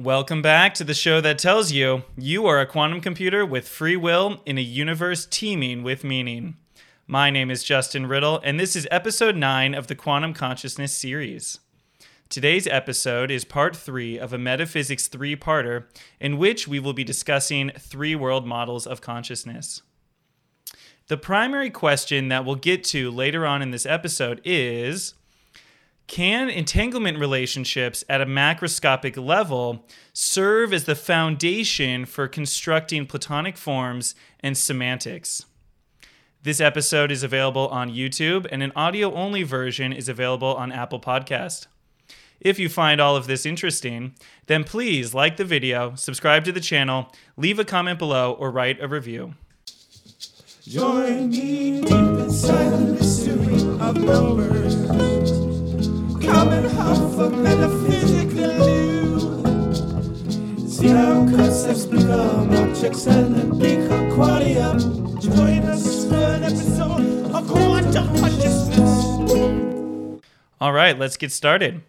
Welcome back to the show that tells you you are a quantum computer with free will in a universe teeming with meaning. My name is Justin Riddle, and this is episode 9 of the Quantum Consciousness series. Today's episode is part 3 of a Metaphysics 3 parter in which we will be discussing three world models of consciousness. The primary question that we'll get to later on in this episode is Can entanglement relationships at a macroscopic level serve as the foundation for constructing Platonic forms and semantics? This episode is available on YouTube, and an audio only version is available on Apple Podcast. If you find all of this interesting, then please like the video, subscribe to the channel, leave a comment below, or write a review. Join me deep inside the mystery of numbers. And huff metaphysical. See concepts become objects and. Join us for an episode of Quantum Consciousness. All right, let's get started.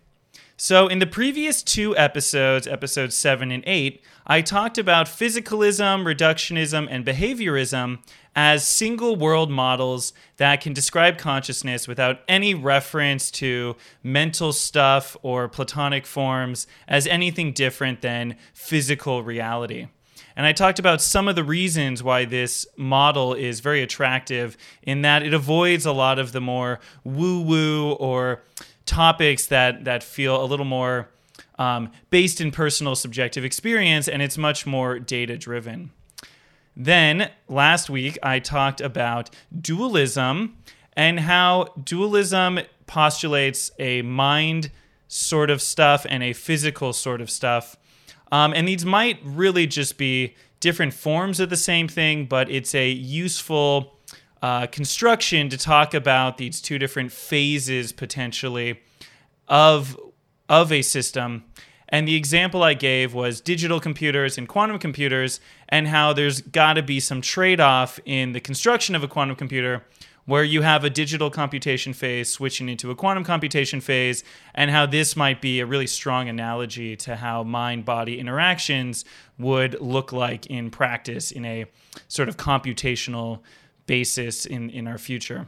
So, in the previous two episodes, episodes 7 and 8, I talked about physicalism, reductionism, and behaviorism as single world models that can describe consciousness without any reference to mental stuff or Platonic forms as anything different than physical reality. And I talked about some of the reasons why this model is very attractive in that it avoids a lot of the more woo woo or topics that, that feel a little more um, based in personal subjective experience and it's much more data driven. Then last week, I talked about dualism and how dualism postulates a mind sort of stuff and a physical sort of stuff. Um, and these might really just be different forms of the same thing, but it's a useful uh, construction to talk about these two different phases potentially of of a system. And the example I gave was digital computers and quantum computers, and how there's got to be some trade off in the construction of a quantum computer where you have a digital computation phase switching into a quantum computation phase, and how this might be a really strong analogy to how mind body interactions would look like in practice in a sort of computational basis in, in our future.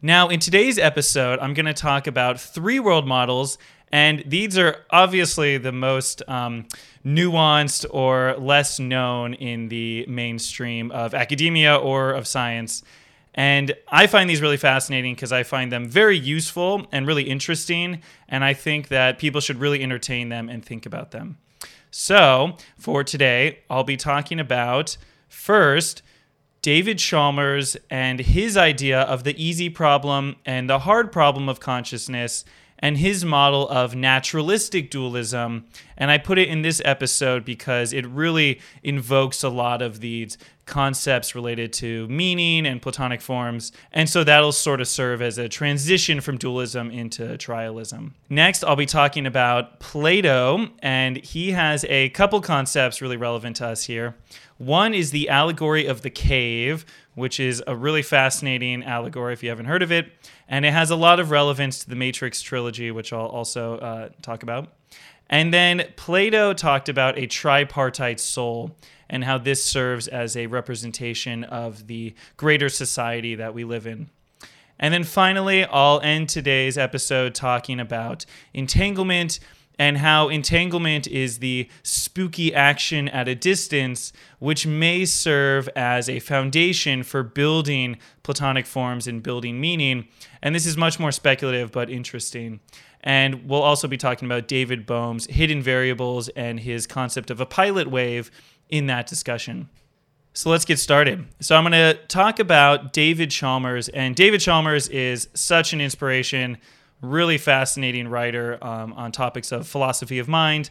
Now, in today's episode, I'm going to talk about three world models, and these are obviously the most um, nuanced or less known in the mainstream of academia or of science. And I find these really fascinating because I find them very useful and really interesting. And I think that people should really entertain them and think about them. So, for today, I'll be talking about first David Chalmers and his idea of the easy problem and the hard problem of consciousness and his model of naturalistic dualism. And I put it in this episode because it really invokes a lot of these concepts related to meaning and Platonic forms. And so that'll sort of serve as a transition from dualism into trialism. Next, I'll be talking about Plato, and he has a couple concepts really relevant to us here. One is the allegory of the cave, which is a really fascinating allegory if you haven't heard of it. And it has a lot of relevance to the Matrix trilogy, which I'll also uh, talk about. And then Plato talked about a tripartite soul and how this serves as a representation of the greater society that we live in. And then finally, I'll end today's episode talking about entanglement and how entanglement is the spooky action at a distance, which may serve as a foundation for building Platonic forms and building meaning. And this is much more speculative but interesting. And we'll also be talking about David Bohm's hidden variables and his concept of a pilot wave in that discussion. So let's get started. So I'm going to talk about David Chalmers, and David Chalmers is such an inspiration really fascinating writer um, on topics of philosophy of mind.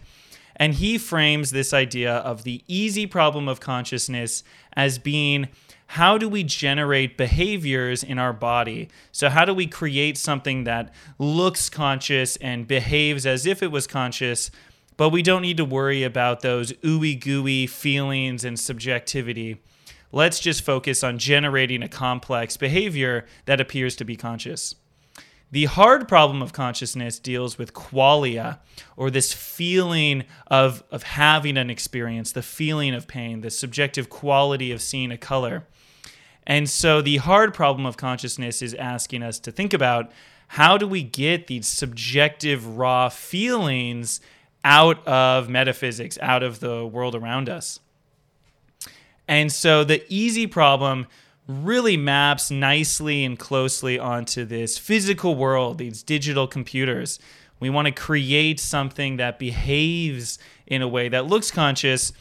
And he frames this idea of the easy problem of consciousness as being how do we generate behaviors in our body? So, how do we create something that looks conscious and behaves as if it was conscious, but we don't need to worry about those ooey gooey feelings and subjectivity? Let's just focus on generating a complex behavior that appears to be conscious. The hard problem of consciousness deals with qualia, or this feeling of, of having an experience, the feeling of pain, the subjective quality of seeing a color. And so the hard problem of consciousness is asking us to think about how do we get these subjective, raw feelings out of metaphysics, out of the world around us? And so the easy problem really maps nicely and closely onto this physical world, these digital computers. We want to create something that behaves in a way that looks conscious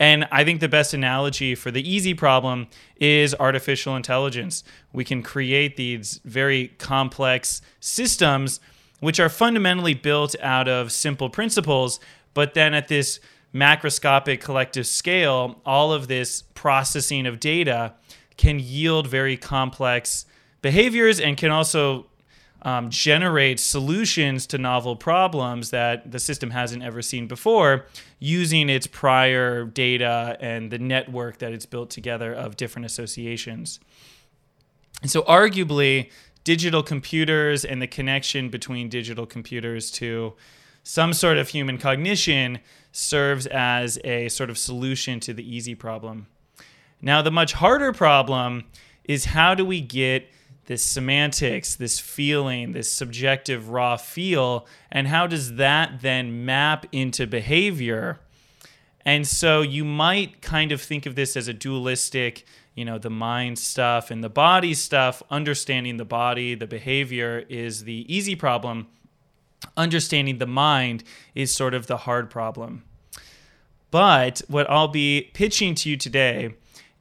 and I think the best analogy for the easy problem is artificial intelligence. We can create these very complex systems which are fundamentally built out of simple principles, but then at this macroscopic collective scale, all of this processing of data can yield very complex behaviors and can also um, generate solutions to novel problems that the system hasn't ever seen before using its prior data and the network that it's built together of different associations. And so, arguably, digital computers and the connection between digital computers to some sort of human cognition serves as a sort of solution to the easy problem. Now, the much harder problem is how do we get this semantics, this feeling, this subjective raw feel, and how does that then map into behavior? And so you might kind of think of this as a dualistic, you know, the mind stuff and the body stuff. Understanding the body, the behavior is the easy problem. Understanding the mind is sort of the hard problem. But what I'll be pitching to you today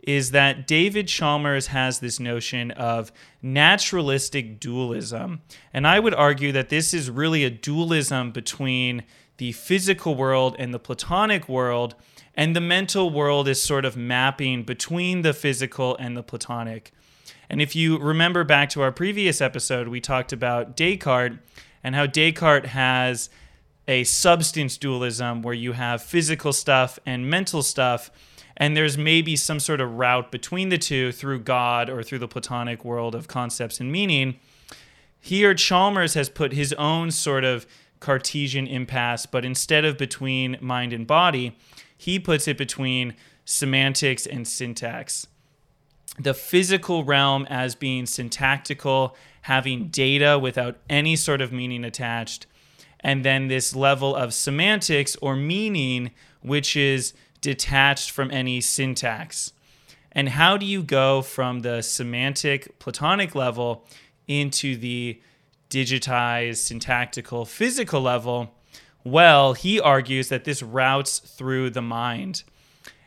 is that David Chalmers has this notion of naturalistic dualism. And I would argue that this is really a dualism between the physical world and the Platonic world, and the mental world is sort of mapping between the physical and the Platonic. And if you remember back to our previous episode, we talked about Descartes and how Descartes has a substance dualism where you have physical stuff and mental stuff and there's maybe some sort of route between the two through God or through the Platonic world of concepts and meaning. Here, Chalmers has put his own sort of Cartesian impasse, but instead of between mind and body, he puts it between semantics and syntax. The physical realm as being syntactical, having data without any sort of meaning attached, and then this level of semantics or meaning, which is detached from any syntax? And how do you go from the semantic Platonic level into the digitized syntactical physical level? Well, he argues that this routes through the mind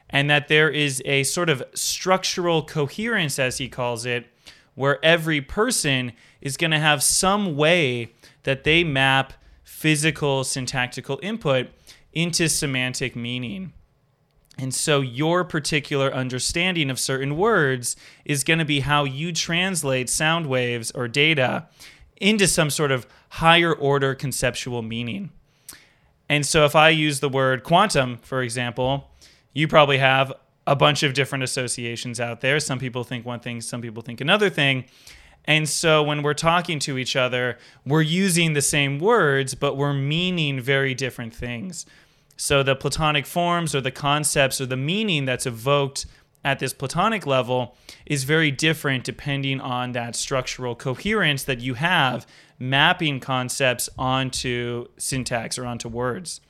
and that there is a sort of structural coherence, as he calls it, where every person is going to have some way that they map physical syntactical input into semantic meaning. And so your particular understanding of certain words is going to be how you translate sound waves or data into some sort of higher order conceptual meaning. And so if I use the word quantum, for example, you probably have a bunch of different associations out there. Some people think one thing, some people think another thing. And so when we're talking to each other, we're using the same words, but we're meaning very different things. So the Platonic forms or the concepts or the meaning that's evoked at this Platonic level is very different depending on that structural coherence that you have mapping concepts onto syntax or onto words.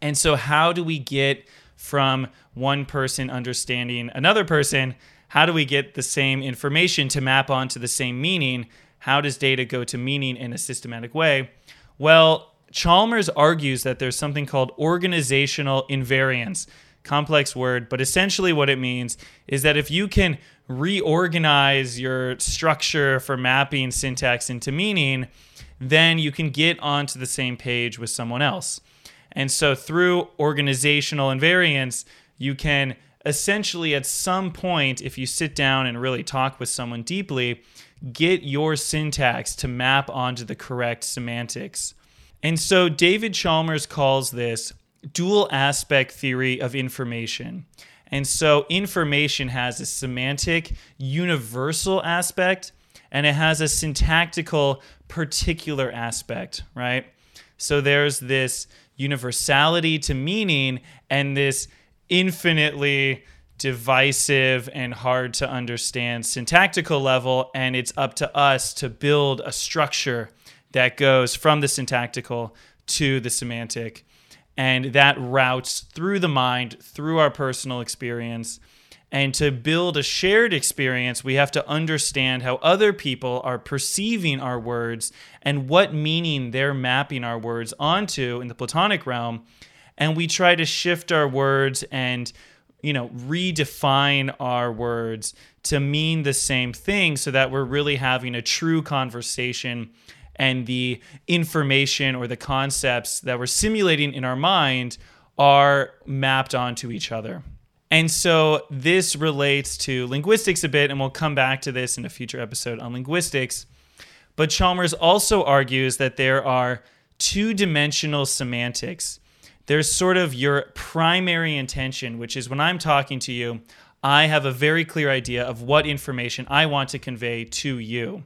And so, how do we get from one person understanding another person? How do we get the same information to map onto the same meaning? How does data go to meaning in a systematic way? Well, Chalmers argues that there's something called organizational invariance. Complex word, but essentially what it means is that if you can reorganize your structure for mapping syntax into meaning, then you can get onto the same page with someone else. And so through organizational invariance, you can essentially at some point, if you sit down and really talk with someone deeply, get your syntax to map onto the correct semantics. And so David Chalmers calls this dual aspect theory of information. And so information has a semantic, universal aspect, and it has a syntactical particular aspect, right? So there's this universality to meaning and this infinitely divisive and hard to understand syntactical level. And it's up to us to build a structure that goes from the syntactical to the semantic. And that routes through the mind, through our personal experience. And to build a shared experience, we have to understand how other people are perceiving our words and what meaning they're mapping our words onto in the Platonic realm. And we try to shift our words and you know, redefine our words to mean the same thing so that we're really having a true conversation and the information or the concepts that we're simulating in our mind are mapped onto each other. And so this relates to linguistics a bit, and we'll come back to this in a future episode on linguistics. But Chalmers also argues that there are two dimensional semantics. There's sort of your primary intention, which is when I'm talking to you, I have a very clear idea of what information I want to convey to you.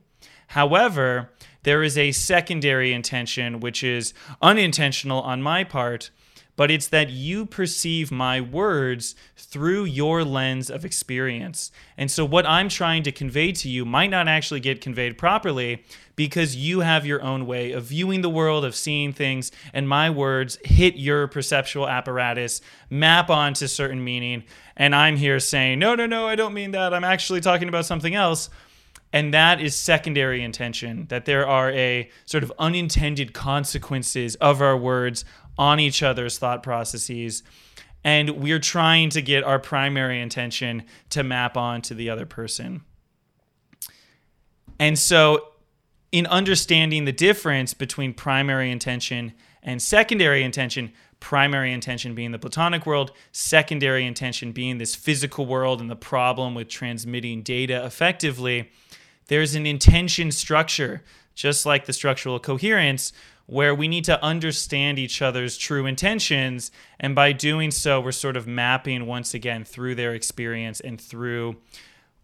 However, there is a secondary intention, which is unintentional on my part, but it's that you perceive my words through your lens of experience. And so, what I'm trying to convey to you might not actually get conveyed properly because you have your own way of viewing the world, of seeing things, and my words hit your perceptual apparatus, map onto certain meaning. And I'm here saying, no, no, no, I don't mean that. I'm actually talking about something else. And that is secondary intention, that there are a sort of unintended consequences of our words on each other's thought processes. And we're trying to get our primary intention to map on to the other person. And so, in understanding the difference between primary intention and secondary intention, primary intention being the Platonic world, secondary intention being this physical world and the problem with transmitting data effectively, there's an intention structure, just like the structural coherence, where we need to understand each other's true intentions. And by doing so, we're sort of mapping once again through their experience and through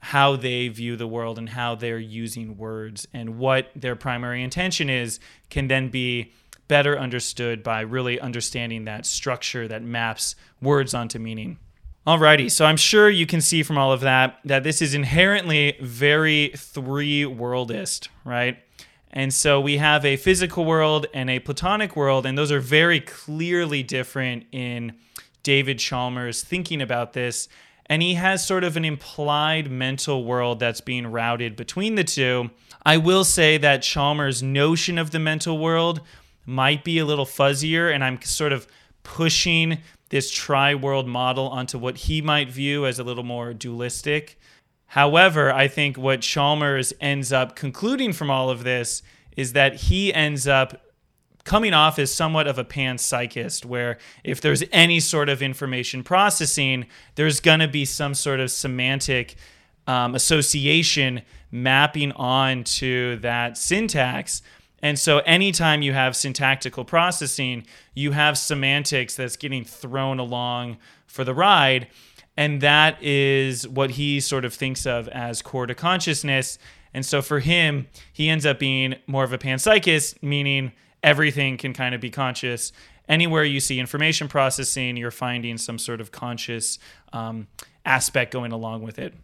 how they view the world and how they're using words and what their primary intention is can then be better understood by really understanding that structure that maps words onto meaning. Alrighty, so I'm sure you can see from all of that that this is inherently very three worldist, right? And so we have a physical world and a platonic world, and those are very clearly different in David Chalmers thinking about this. And he has sort of an implied mental world that's being routed between the two. I will say that Chalmers' notion of the mental world might be a little fuzzier, and I'm sort of pushing this tri world model onto what he might view as a little more dualistic. However, I think what Chalmers ends up concluding from all of this is that he ends up coming off as somewhat of a panpsychist, where if there's any sort of information processing, there's going to be some sort of semantic um, association mapping on to that syntax. And so, anytime you have syntactical processing, you have semantics that's getting thrown along for the ride. And that is what he sort of thinks of as core to consciousness. And so for him, he ends up being more of a panpsychist, meaning everything can kind of be conscious. Anywhere you see information processing, you're finding some sort of conscious um, aspect going along with it.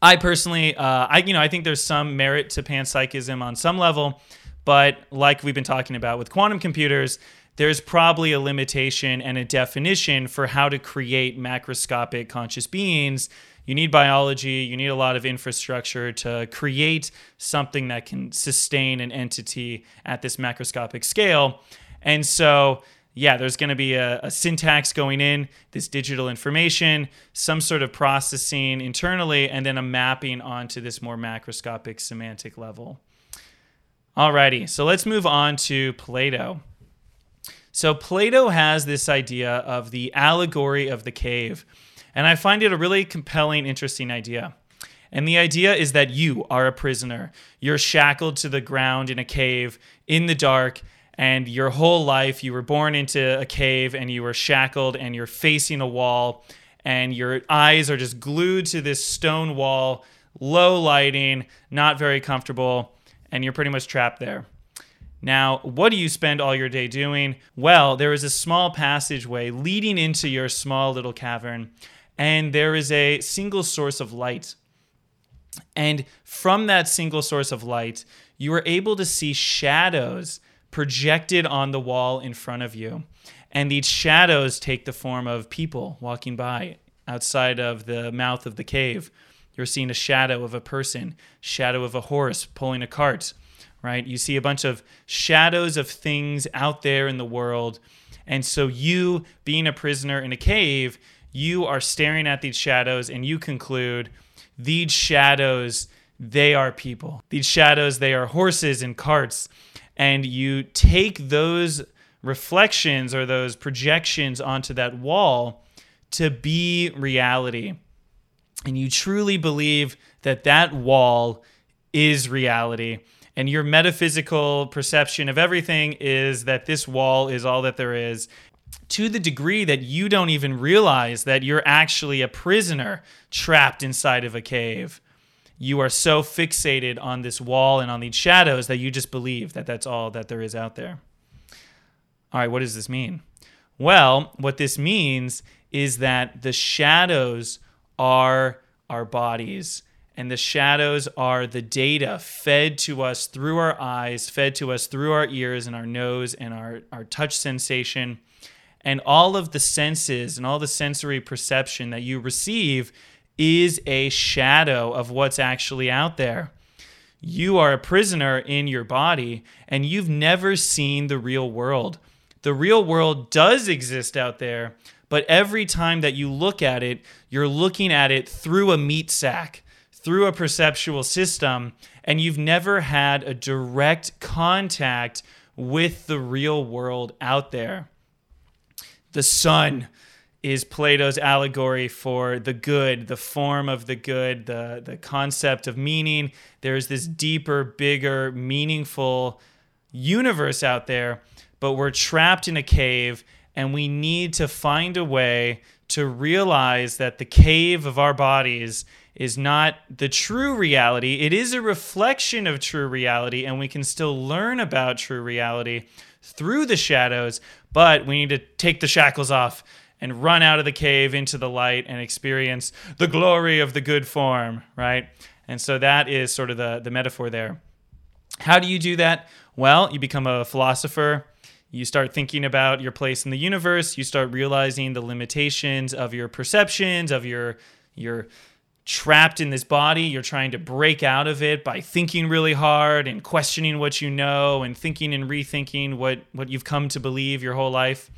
I personally, uh, I you know, I think there's some merit to panpsychism on some level, but like we've been talking about with quantum computers, there's probably a limitation and a definition for how to create macroscopic conscious beings. You need biology, you need a lot of infrastructure to create something that can sustain an entity at this macroscopic scale. And so, yeah, there's going to be a, a, syntax going in, this digital information, some sort of processing internally, and then a mapping onto this more macroscopic semantic level. Alrighty, so let's move on to Plato. So Plato has this idea of the allegory of the cave, and I find it a really compelling, interesting idea. And the idea is that you are a prisoner. You're shackled to the ground in a cave in the dark, and your whole life you were born into a cave and you were shackled and you're facing a wall, and your eyes are just glued to this stone wall, low lighting, not very comfortable, and you're pretty much trapped there. Now, what do you spend all your day doing? Well, there is a small passageway leading into your small little cavern, and there is a single source of light. And from that single source of light, you are able to see shadows projected on the wall in front of you. And these shadows take the form of people walking by outside of the mouth of the cave. You're seeing a shadow of a person, shadow of a horse pulling a cart, right? You see a bunch of shadows of things out there in the world. And so you being a prisoner in a cave, you are staring at these shadows and you conclude these shadows they are people. These shadows they are horses and carts and you take those reflections or those projections onto that wall to be reality. And you truly believe that that wall is reality. And your metaphysical perception of everything is that this wall is all that there is, to the degree that you don't even realize that you're actually a prisoner trapped inside of a cave you are so fixated on this wall and on these shadows that you just believe that that's all that there is out there. All right, what does this mean? Well, what this means is that the shadows are our bodies, and the shadows are the data fed to us through our eyes, fed to us through our ears and our nose and our, our touch sensation. And all of the senses and all the sensory perception that you receive is a shadow of what's actually out there. You are a prisoner in your body and you've never seen the real world. The real world does exist out there, but every time that you look at it, you're looking at it through a meat sack, through a perceptual system, and you've never had a direct contact with the real world out there. The sun is Plato's allegory for the good, the form of the good, the, the concept of meaning. There's this deeper, bigger, meaningful universe out there, but we're trapped in a cave and we need to find a way to realize that the cave of our bodies is not the true reality. It is a reflection of true reality, and we can still learn about true reality through the shadows, but we need to take the shackles off and run out of the cave into the light and experience the glory of the good form, right? And so that is sort of the, the metaphor there. How do you do that? Well, you become a philosopher. You start thinking about your place in the universe. You start realizing the limitations of your perceptions, of your your trapped in this body. You're trying to break out of it by thinking really hard and questioning what you know and thinking and rethinking what, what you've come to believe your whole life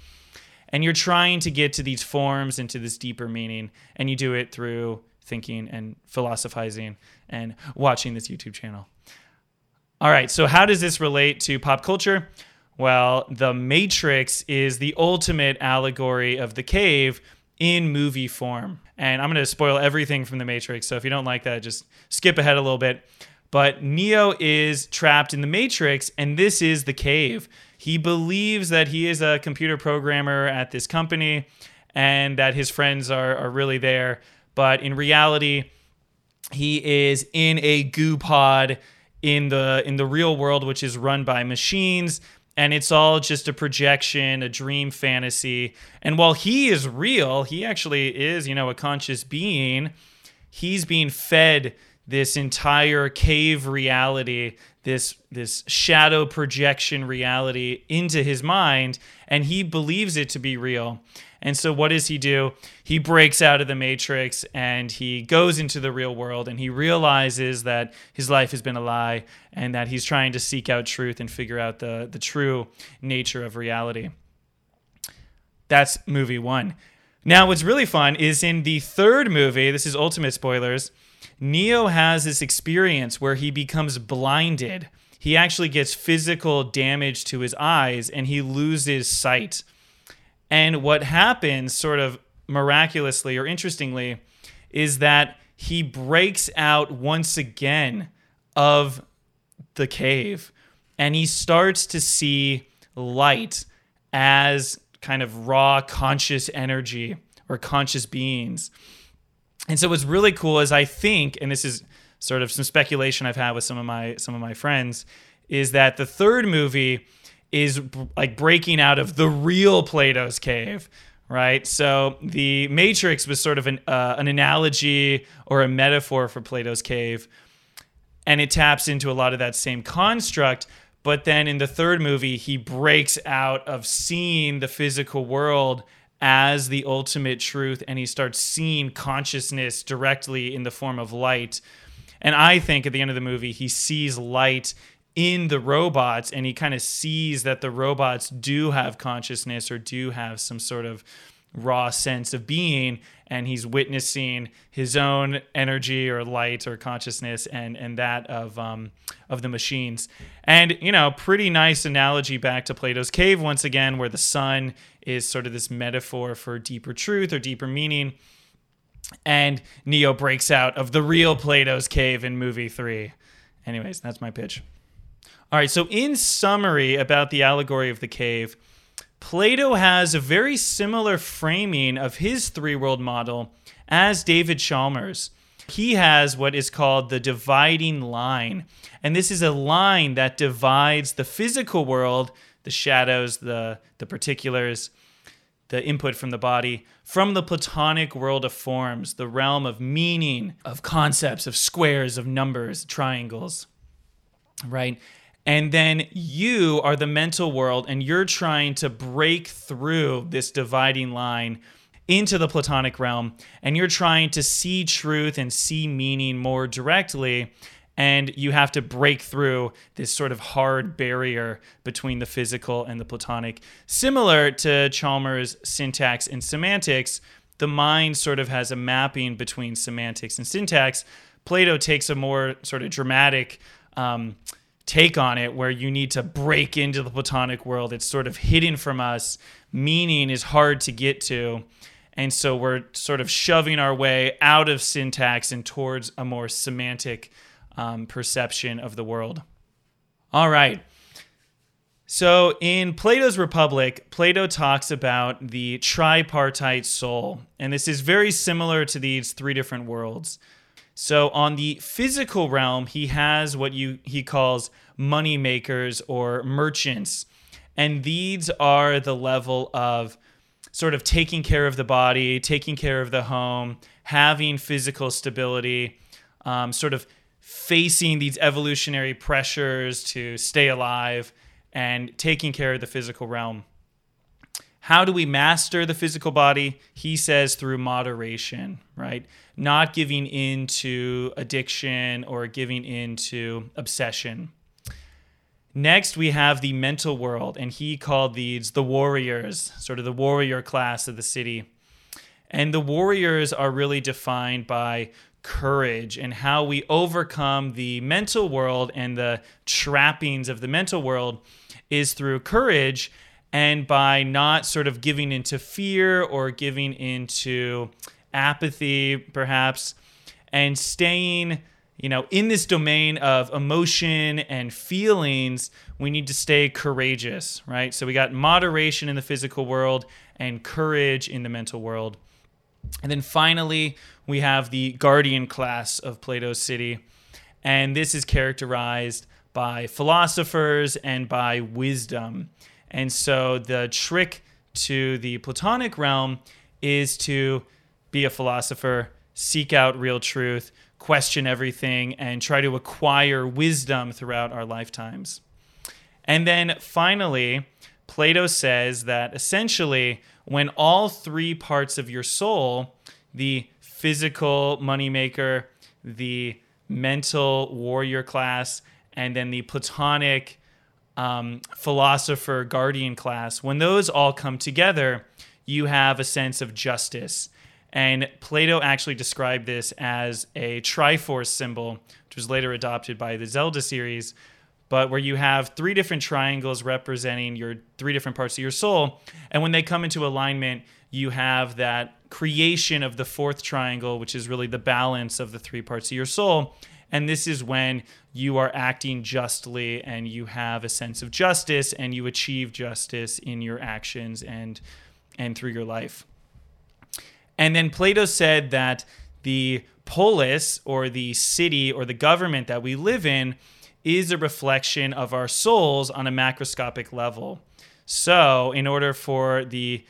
and you're trying to get to these forms and to this deeper meaning and you do it through thinking and philosophizing and watching this youtube channel all right so how does this relate to pop culture well the matrix is the ultimate allegory of the cave in movie form. And i'm going to spoil everything from the matrix so if you don't like that just skip ahead a little bit. But neo is trapped in the matrix and this is the cave. He believes that he is a computer programmer at this company and that his friends are, are really there. But in reality, he is in a goo pod in the in the real world, which is run by machines, and it's all just a projection, a dream fantasy. And while he is real, he actually is, you know, a conscious being. He's being fed this entire cave reality this this shadow projection reality into his mind and he believes it to be real. And so what does he do? He breaks out of the matrix and he goes into the real world and he realizes that his life has been a lie and that he's trying to seek out truth and figure out the the true nature of reality. That's movie 1 now what's really fun is in the third movie this is ultimate spoilers Neo has this experience where he becomes blinded. He actually gets physical damage to his eyes and he loses sight. And what happens, sort of miraculously or interestingly, is that he breaks out once again of the cave and he starts to see light as kind of raw conscious energy or conscious beings. And so what's really cool is I think, and this is sort of some speculation I've had with some of my some of my friends is that the third movie is b- like breaking out of the real Plato's cave, right? So the Matrix was sort of an uh, an analogy or a metaphor for Plato's cave, and it taps into a lot of that same construct. But then in the third movie, he breaks out of seeing the physical world as the ultimate truth and he starts seeing consciousness directly in the form of light. And I think at the end of the movie, he sees light in the robots and he kind of sees that the robots do have consciousness or do have some sort of raw sense of being and he's witnessing his own energy or light or consciousness and and that of um of the machines. And you know pretty nice analogy back to Plato's cave once again where the sun is sort of this metaphor for deeper truth or deeper meaning. And Neo breaks out of the real Plato's cave in movie 3 anyways that's my pitch. All right so in summary about the allegory of the cave Plato has a very similar framing of his three world model as David Chalmers. He has what is called the dividing line. And this is a line that divides the physical world, the shadows, the, the particulars, the input from the body, from the Platonic world of forms, the realm of meaning, of concepts, of squares, of numbers, triangles. Right? And then you are the mental world, and you're trying to break through this dividing line into the Platonic realm, and you're trying to see truth and see meaning more directly. And you have to break through this sort of hard barrier between the physical and the Platonic. Similar to Chalmers' syntax and semantics, the mind sort of has a mapping between semantics and syntax. Plato takes a more sort of dramatic. Um, take on it where you need to break into the platonic world. It's sort of hidden from us. Meaning is hard to get to. And so we're sort of shoving our way out of syntax and towards a more semantic um, perception of the world. All right. So in Plato's Republic, Plato talks about the tripartite soul, and this is very similar to these three different worlds. So on the physical realm, he has what you he calls money makers or merchants. And these are the level of sort of taking care of the body, taking care of the home, having physical stability, um, sort of facing these evolutionary pressures to stay alive and taking care of the physical realm. How do we master the physical body? He says through moderation, right? Not giving into addiction or giving into obsession. Next, we have the mental world, and he called these the warriors, sort of the warrior class of the city. And the warriors are really defined by courage and how we overcome the mental world and the trappings of the mental world is through courage and by not sort of giving into fear or giving into apathy, perhaps, and staying, you know, in this domain of emotion and feelings, we need to stay courageous, right? So we got moderation in the physical world and courage in the mental world. And then finally, we have the guardian class of Plato's city. And this is characterized by philosophers and by wisdom. And so the trick to the Platonic realm is to be a philosopher, seek out real truth, question everything, and try to acquire wisdom throughout our lifetimes. And then finally, Plato says that essentially, when all three parts of your soul, the physical moneymaker, the mental warrior class, and then the platonic um, philosopher guardian class, when those all come together, you have a sense of justice. And Plato actually described this as a Triforce symbol, which was later adopted by the Zelda series, but where you have three different triangles representing your three different parts of your soul. And when they come into alignment, you have that creation of the fourth triangle, which is really the balance of the three parts of your soul. And this is when you are acting justly and you have a sense of justice and you achieve justice in your actions and and through your life. And then Plato said that the polis or the city or the government that we live in is a reflection of our souls on a macroscopic level. So, in order for the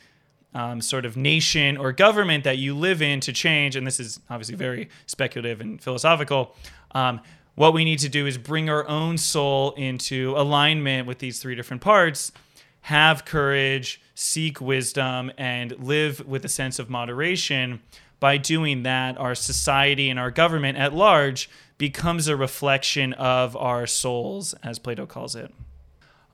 um, sort of nation or government that you live in to change, and this is obviously very speculative and philosophical, um, what we need to do is bring our own soul into alignment with these three different parts, have courage, seek wisdom, and live with a sense of moderation. By doing that, our society and our government at large becomes a reflection of our souls, as Plato calls it.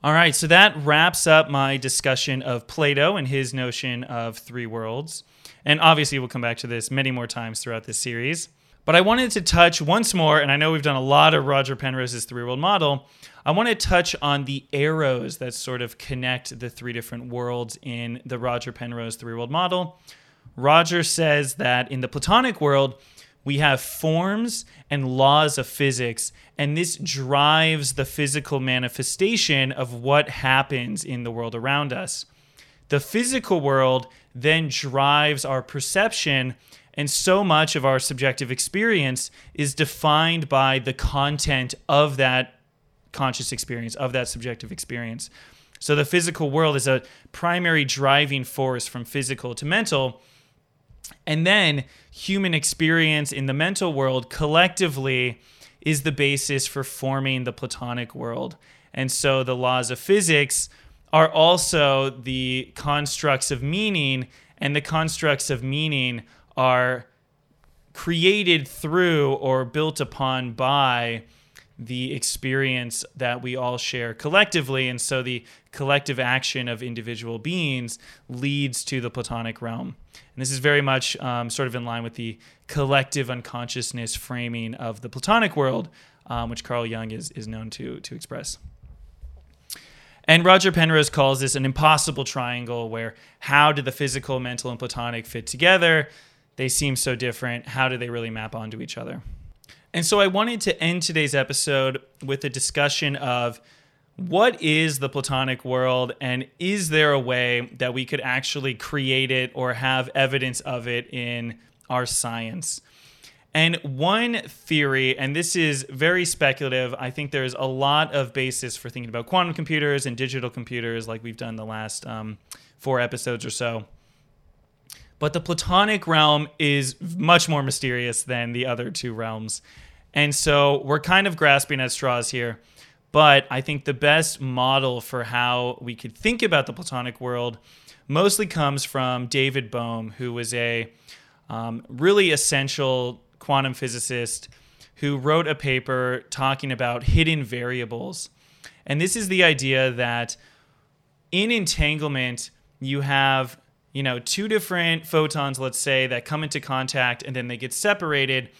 All right, so that wraps up my discussion of Plato and his notion of three worlds. And obviously, we'll come back to this many more times throughout this series. But I wanted to touch once more, and I know we've done a lot of Roger Penrose's three world model. I want to touch on the arrows that sort of connect the three different worlds in the Roger Penrose three world model. Roger says that in the Platonic world, we have forms and laws of physics, and this drives the physical manifestation of what happens in the world around us. The physical world then drives our perception, and so much of our subjective experience is defined by the content of that conscious experience, of that subjective experience. So the physical world is a primary driving force from physical to mental and then human experience in the mental world collectively is the basis for forming the Platonic world. And so the laws of physics are also the constructs of meaning, and the constructs of meaning are created through or built upon by the experience that we all share collectively. And so the collective action of individual beings leads to the Platonic realm. And this is very much um, sort of in line with the collective unconsciousness framing of the Platonic world, um, which Carl Jung is, is known to, to express. And Roger Penrose calls this an impossible triangle where how do the physical, mental, and Platonic fit together? They seem so different. How do they really map onto each other? And so I wanted to end today's episode with a discussion of what is the Platonic world and is there a way that we could actually create it or have evidence of it in our science? And one theory, and this is very speculative, I think there's a lot of basis for thinking about quantum computers and digital computers, like we've done the last um, four episodes or so. But the Platonic realm is much more mysterious than the other two realms. And so we're kind of grasping at straws here. But I think the best model for how we could think about the Platonic world mostly comes from David Bohm, who was a um, really essential quantum physicist who wrote a paper talking about hidden variables. And this is the idea that in entanglement, you have you know, two different photons, let's say, that come into contact and then they get separated.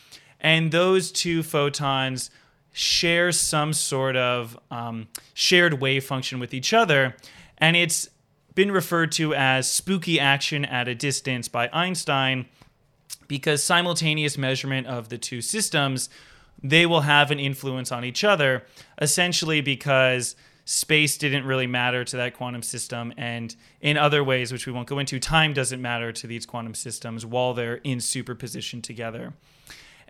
And those two photons share some sort of um, shared wave function with each other. And it's been referred to as spooky action at a distance by Einstein because simultaneous measurement of the two systems they will have an influence on each other essentially because space didn't really matter to that quantum system. And in other ways, which we won't go into, time doesn't matter to these quantum systems while they're in superposition together.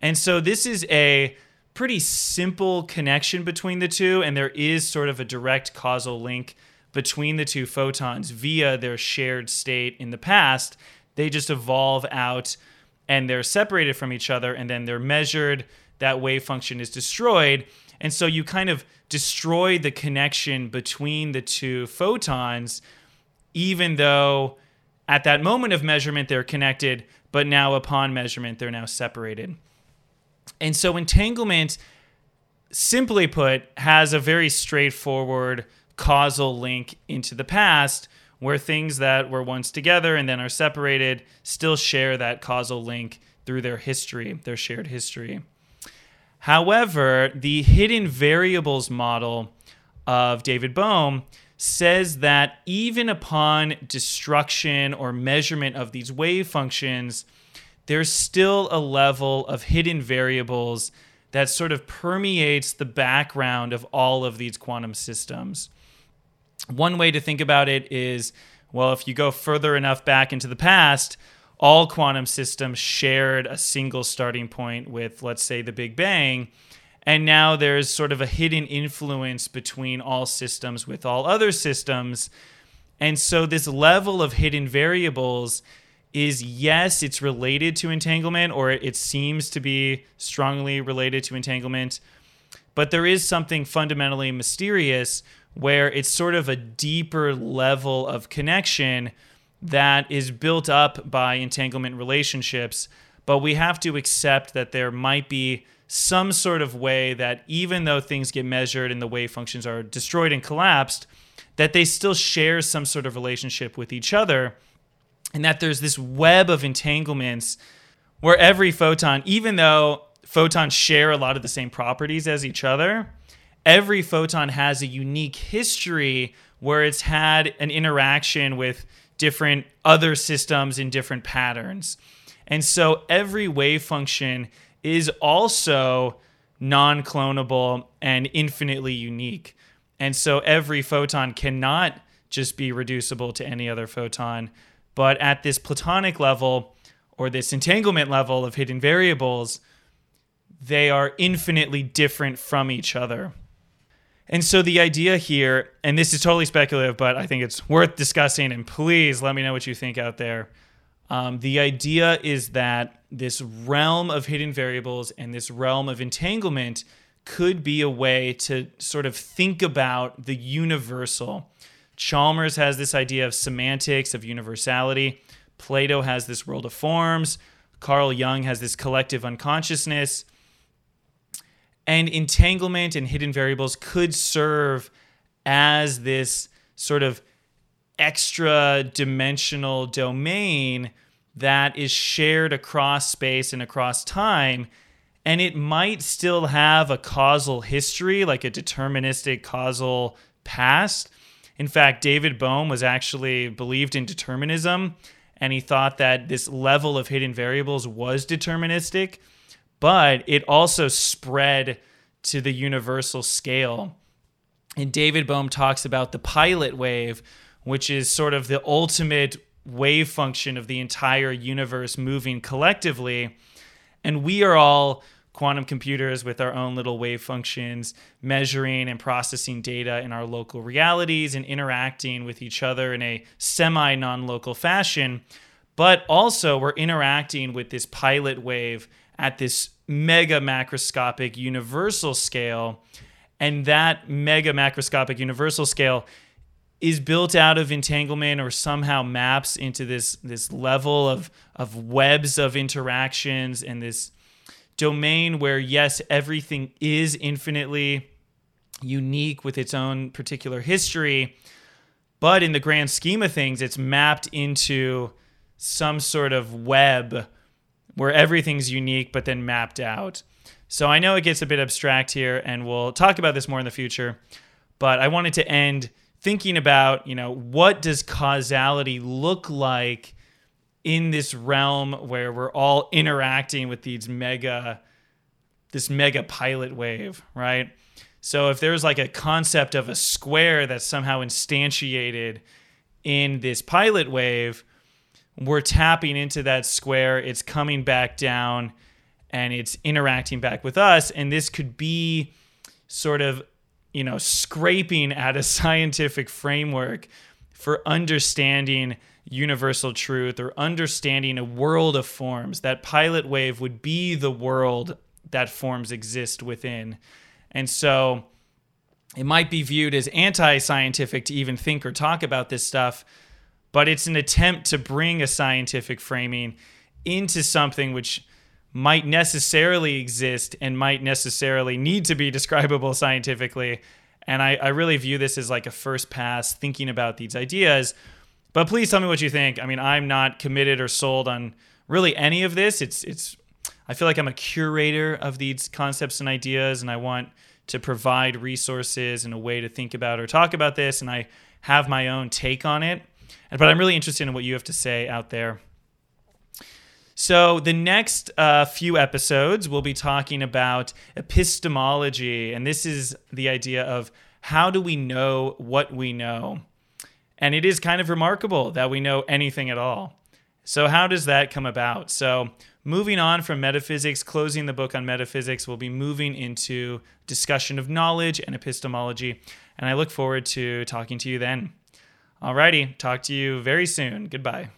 And so this is a pretty simple connection between the two, and there is sort of a direct causal link between the two photons via their shared state in the past. They just evolve out and they're separated from each other, and then they're measured. That wave function is destroyed. And so you kind of destroy the connection between the two photons, even though at that moment of measurement they're connected, but now upon measurement they're now separated. And so entanglement, simply put, has a very straightforward causal link into the past where things that were once together and then are separated still share that causal link through their history, their shared history. However, the hidden variables model of David Bohm says that even upon destruction or measurement of these wave functions, there's still a level of hidden variables that sort of permeates the background of all of these quantum systems. One way to think about it is well, if you go further enough back into the past, all quantum systems shared a single starting point with, let's say, the Big Bang. And now there's sort of a hidden influence between all systems with all other systems. And so this level of hidden variables is yes, it's related to entanglement, or it seems to be strongly related to entanglement. But there is something fundamentally mysterious where it's sort of a deeper level of connection that is built up by entanglement relationships. But we have to accept that there might be some sort of way that even though things get measured and the wave functions are destroyed and collapsed, that they still share some sort of relationship with each other. And that there's this web of entanglements where every photon, even though photons share a lot of the same properties as each other, every photon has a unique history where it's had an interaction with different other systems in different patterns. And so every wave function is also non clonable and infinitely unique. And so every photon cannot just be reducible to any other photon. But at this platonic level or this entanglement level of hidden variables, they are infinitely different from each other. And so the idea here, and this is totally speculative, but I think it's worth discussing, and please let me know what you think out there. Um, the idea is that this realm of hidden variables and this realm of entanglement could be a way to sort of think about the universal. Chalmers has this idea of semantics, of universality. Plato has this world of forms. Carl Jung has this collective unconsciousness. And entanglement and hidden variables could serve as this sort of extra dimensional domain that is shared across space and across time. And it might still have a causal history, like a deterministic causal past. In fact, David Bohm was actually believed in determinism, and he thought that this level of hidden variables was deterministic but it also spread to the universal scale. And David Bohm talks about the pilot wave, which is sort of the ultimate wave function of the entire universe moving collectively. And we are all quantum computers with our own little wave functions, measuring and processing data in our local realities and interacting with each other in a semi non local fashion. But also, we're interacting with this pilot wave at this mega macroscopic universal scale. And that mega macroscopic universal scale is built out of entanglement or somehow maps into this this level of of webs of interactions and this domain where yes everything is infinitely unique with its own particular history but in the grand scheme of things it's mapped into some sort of web where everything's unique but then mapped out. So I know it gets a bit abstract here, and we'll talk about this more in the future. But I wanted to end thinking about, you know, what does causality look like in this realm where we're all interacting with these mega, this mega pilot wave, right? So if there's like a concept of a square that's somehow instantiated in this pilot wave, we're tapping into that square. It's coming back down and it's interacting back with us. And this could be sort of, you know, scraping at a scientific framework for understanding universal truth or understanding a world of forms. That pilot wave would be the world that forms exist within. And so it might be viewed as anti scientific to even think or talk about this stuff but it's an attempt to bring a scientific framing into something which might necessarily exist and might necessarily need to be describable scientifically. And I, I really view this as like a first pass thinking about these ideas. But please tell me what you think. I mean, I'm not committed or sold on really any of this. It's it's I feel like I'm a curator of these concepts and ideas and I want to provide resources and a way to think about or talk about this and I have my own take on it. But I'm really interested in what you have to say out there. So, the next uh, few episodes, we'll be talking about epistemology. And this is the idea of how do we know what we know? And it is kind of remarkable that we know anything at all. So, how does that come about? So, moving on from metaphysics, closing the book on metaphysics, we'll be moving into discussion of knowledge and epistemology. And I look forward to talking to you then. Alrighty, talk to you very soon. Goodbye.